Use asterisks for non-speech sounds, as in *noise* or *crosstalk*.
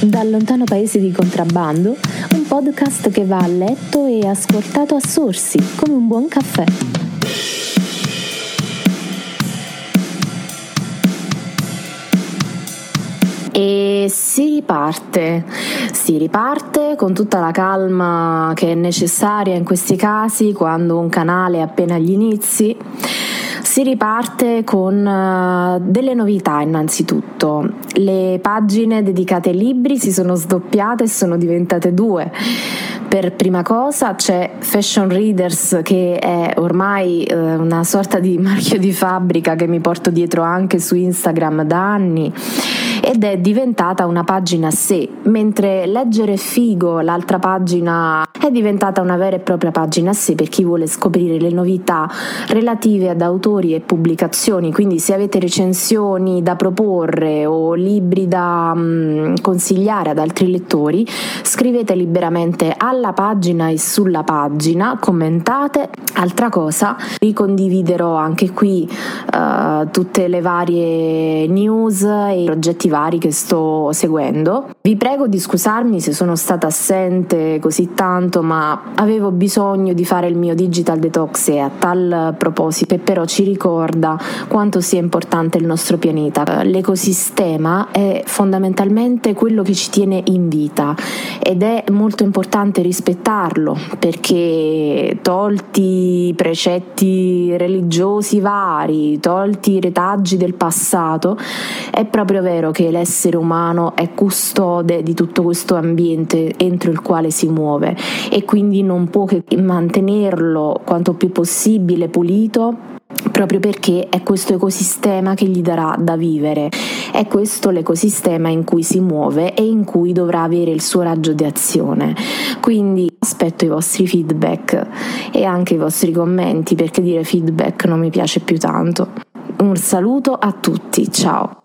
Dal lontano paese di contrabbando, un podcast che va a letto e ascoltato a sorsi, come un buon caffè. E si riparte, si riparte con tutta la calma che è necessaria in questi casi quando un canale è appena agli inizi si riparte con uh, delle novità innanzitutto. Le pagine dedicate ai libri si sono sdoppiate e sono diventate due. Per prima cosa c'è Fashion Readers che è ormai uh, una sorta di *laughs* marchio di fabbrica che mi porto dietro anche su Instagram da anni ed è diventata una pagina a sé, mentre leggere figo, l'altra pagina è diventata una vera e propria pagina a sé per chi vuole scoprire le novità relative ad autori e pubblicazioni, quindi se avete recensioni da proporre o libri da um, consigliare ad altri lettori, scrivete liberamente alla pagina e sulla pagina, commentate. Altra cosa, vi condividerò anche qui uh, tutte le varie news e progetti vari che sto seguendo. Vi prego di scusarmi se sono stata assente così tanto, ma avevo bisogno di fare il mio digital detox e a tal proposito però ci ricorda quanto sia importante il nostro pianeta. L'ecosistema è fondamentalmente quello che ci tiene in vita ed è molto importante rispettarlo perché tolti i precetti religiosi vari, tolti i retaggi del passato, è proprio vero che l'essere umano è custode di tutto questo ambiente entro il quale si muove e quindi non può che mantenerlo quanto più possibile pulito proprio perché è questo ecosistema che gli darà da vivere, è questo l'ecosistema in cui si muove e in cui dovrà avere il suo raggio di azione. Quindi aspetto i vostri feedback e anche i vostri commenti perché dire feedback non mi piace più tanto. Un saluto a tutti, ciao!